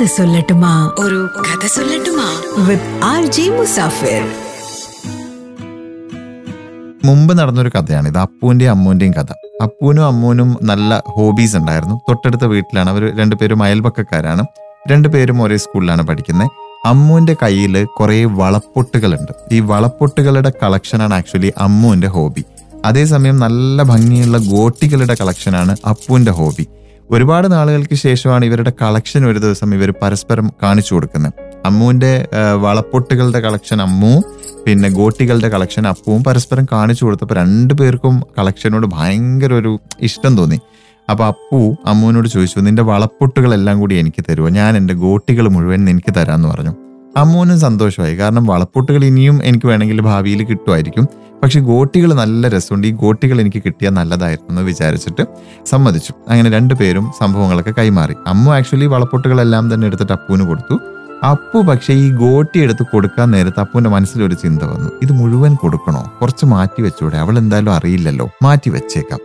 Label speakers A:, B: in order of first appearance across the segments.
A: കഥ സൊല്ലട്ടുമാ.
B: ഒരു കഥ സൊല്ലട്ടുമാ.
A: വിത്ത് ആർ ജി മുസാഫിർ
C: മുമ്പ് നടന്നൊരു കഥയാണ്. ഇത് അപ്പുവിന്റെയും അമ്മുവിന്റെയും കഥ. അപ്പുവിനും അമ്മുവിനും നല്ല ഹോബീസ് ഉണ്ടായിരുന്നു. തൊട്ടടുത്ത വീട്ടിലാണ്. അവർ രണ്ടുപേരും അയൽപക്കക്കാരാണ്. രണ്ടുപേരും ഒരേ സ്കൂളിലാണ് പഠിക്കുന്നത് അമ്മുവിന്റെ കയ്യിൽ കുറേ വളപ്പൊട്ടുകളുണ്ട്. ഈ വളപ്പൊട്ടുകളുടെ കളക്ഷനാണ് ആക്ച്വലി അമ്മുവിന്റെ ഹോബി അതേസമയം നല്ല ഭംഗിയുള്ള ഗോട്ടികളുടെ കളക്ഷനാണ് അപ്പുവിന്റെ ഹോബി ഒരുപാട് നാളുകൾക്ക് ശേഷമാണ് ഇവരുടെ കളക്ഷൻ ഒരു ദിവസം ഇവർ പരസ്പരം കാണിച്ചു കൊടുക്കുന്നത്. അമ്മുവിന്റെ വളപ്പൊട്ടുകളുടെ കളക്ഷൻ അമ്മു പിന്നെ ഗോട്ടികളുടെ കളക്ഷൻ അപ്പുവും പരസ്പരം കാണിച്ചു കൊടുത്തപ്പോൾ രണ്ടു പേർക്കും കളക്ഷനോട് ഭയങ്കര ഒരു ഇഷ്ടം തോന്നി. അപ്പോൾ അപ്പു അമ്മുവിനോട് ചോദിച്ചു നിന്റെ വളപ്പൊട്ടുകളെല്ലാം കൂടി എനിക്ക് തരുമോ? ഞാൻ എന്റെ ഗോട്ടികൾ മുഴുവൻ എനിക്ക് തരാമെന്ന് പറഞ്ഞു. അമ്മുവിനും സന്തോഷമായി. കാരണം വളപ്പൊട്ടുകൾ ഇനിയും എനിക്ക് വേണമെങ്കിൽ ഭാവിയിൽ കിട്ടുമായിരിക്കും. പക്ഷെ ഗോട്ടികൾ നല്ല രസമുണ്ട്. ഈ ഗോട്ടികൾ എനിക്ക് കിട്ടിയാൽ നല്ലതായിരുന്നു എന്ന് വിചാരിച്ചിട്ട് സമ്മതിച്ചു. അങ്ങനെ രണ്ടുപേരും സംഭവങ്ങളൊക്കെ കൈമാറി. അമ്മ ആക്ച്വലി വളപ്പൊട്ടുകളെല്ലാം തന്നെ എടുത്തിട്ട് അപ്പുവിന് കൊടുത്തു. അപ്പു പക്ഷേ ഈ ഗോട്ടി എടുത്ത് കൊടുക്കാൻ നേരത്ത് അപ്പുവിന്റെ മനസ്സിലൊരു ചിന്ത വന്നു. ഇത് മുഴുവൻ കൊടുക്കണോ? കുറച്ച് മാറ്റി വെച്ചൂടെ? അവൾ എന്തായാലും അറിയില്ലല്ലോ. മാറ്റി വെച്ചേക്കാം.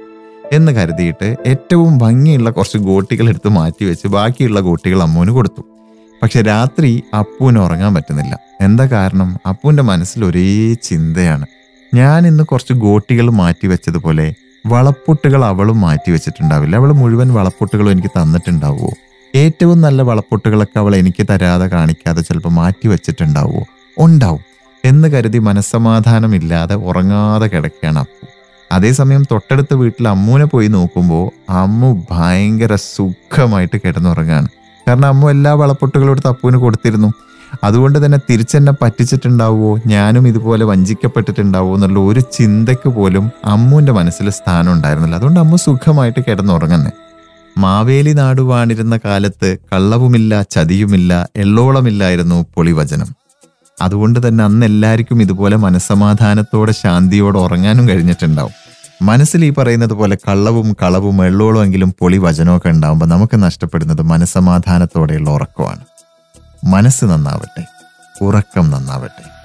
C: എന്ന് കരുതിയിട്ട് ഏറ്റവും ഭംഗിയുള്ള കുറച്ച് ഗോട്ടികൾ എടുത്ത് മാറ്റി വെച്ച് ബാക്കിയുള്ള ഗോട്ടികൾ അമ്മുവിന് കൊടുത്തു. പക്ഷെ രാത്രി അപ്പുവിന് ഉറങ്ങാൻ പറ്റുന്നില്ല. എന്താ കാരണം? അപ്പുവിന്റെ മനസ്സിൽ ഒരേ ചിന്തയാണ്. ഞാൻ ഇന്ന് കുറച്ച് ഗോട്ടികൾ മാറ്റി വെച്ചതുപോലെ വളപ്പൊട്ടുകൾ അവളും മാറ്റി വെച്ചിട്ടുണ്ടാവില്ല. അവൾ മുഴുവൻ വളപ്പൊട്ടുകളും എനിക്ക് തന്നിട്ടുണ്ടാവുമോ ഏറ്റവും നല്ല വളപ്പൊട്ടുകളൊക്കെ അവൾ എനിക്ക് തരാതെ കാണിക്കാതെ ചിലപ്പോൾ മാറ്റി വെച്ചിട്ടുണ്ടാവുമോ ഉണ്ടാവും. എന്ന് കരുതി മനസ്സമാധാനമില്ലാതെ ഉറങ്ങാതെ കിടക്കുകയാണ് അപ്പു. അതേസമയം തൊട്ടടുത്ത വീട്ടിൽ അമ്മൂനെ പോയി നോക്കുമ്പോൾ അമ്മു ഭയങ്കര സുഖമായിട്ട് കിടന്നുറങ്ങുകയാണ് കാരണം അമ്മു എല്ലാ വളപ്പൊട്ടുകളും എടുത്ത് അപ്പുവിന് കൊടുത്തിരുന്നു. അതുകൊണ്ട് തന്നെ തിരിച്ചെന്നെ പറ്റിച്ചിട്ടുണ്ടാവുമോ ഞാനും ഇതുപോലെ വഞ്ചിക്കപ്പെട്ടിട്ടുണ്ടാവുമോ എന്നുള്ള ഒരു ചിന്തയ്ക്ക് പോലും അമ്മുവിന്റെ മനസ്സിൽ സ്ഥാനം ഉണ്ടായിരുന്നില്ല. അതുകൊണ്ട് അമ്മു സുഖമായിട്ട് കിടന്നുറങ്ങുന്നേ. മാവേലി നാട് വാണിരുന്ന കാലത്ത് കള്ളവുമില്ല ചതിയുമില്ല എള്ളോളമില്ലായിരുന്നു പൊളിവചനം. അതുകൊണ്ട് തന്നെ അന്ന് എല്ലാവർക്കും ഇതുപോലെ മനസ്സമാധാനത്തോടെ ശാന്തിയോടെ ഉറങ്ങാനും കഴിഞ്ഞിട്ടുണ്ടാവും. മനസ്സിൽ ഈ പറയുന്നത് പോലെ കള്ളവും കളവും എള്ളോളമെങ്കിലും പൊളി വചനമൊക്കെ ഉണ്ടാവുമ്പോൾ നമുക്ക് നഷ്ടപ്പെടുന്നത് മനസ്സമാധാനത്തോടെയുള്ള ഉറക്കമാണ്. മനസ്സ് നന്നാവട്ടെ. ഉറക്കം നന്നാവട്ടെ.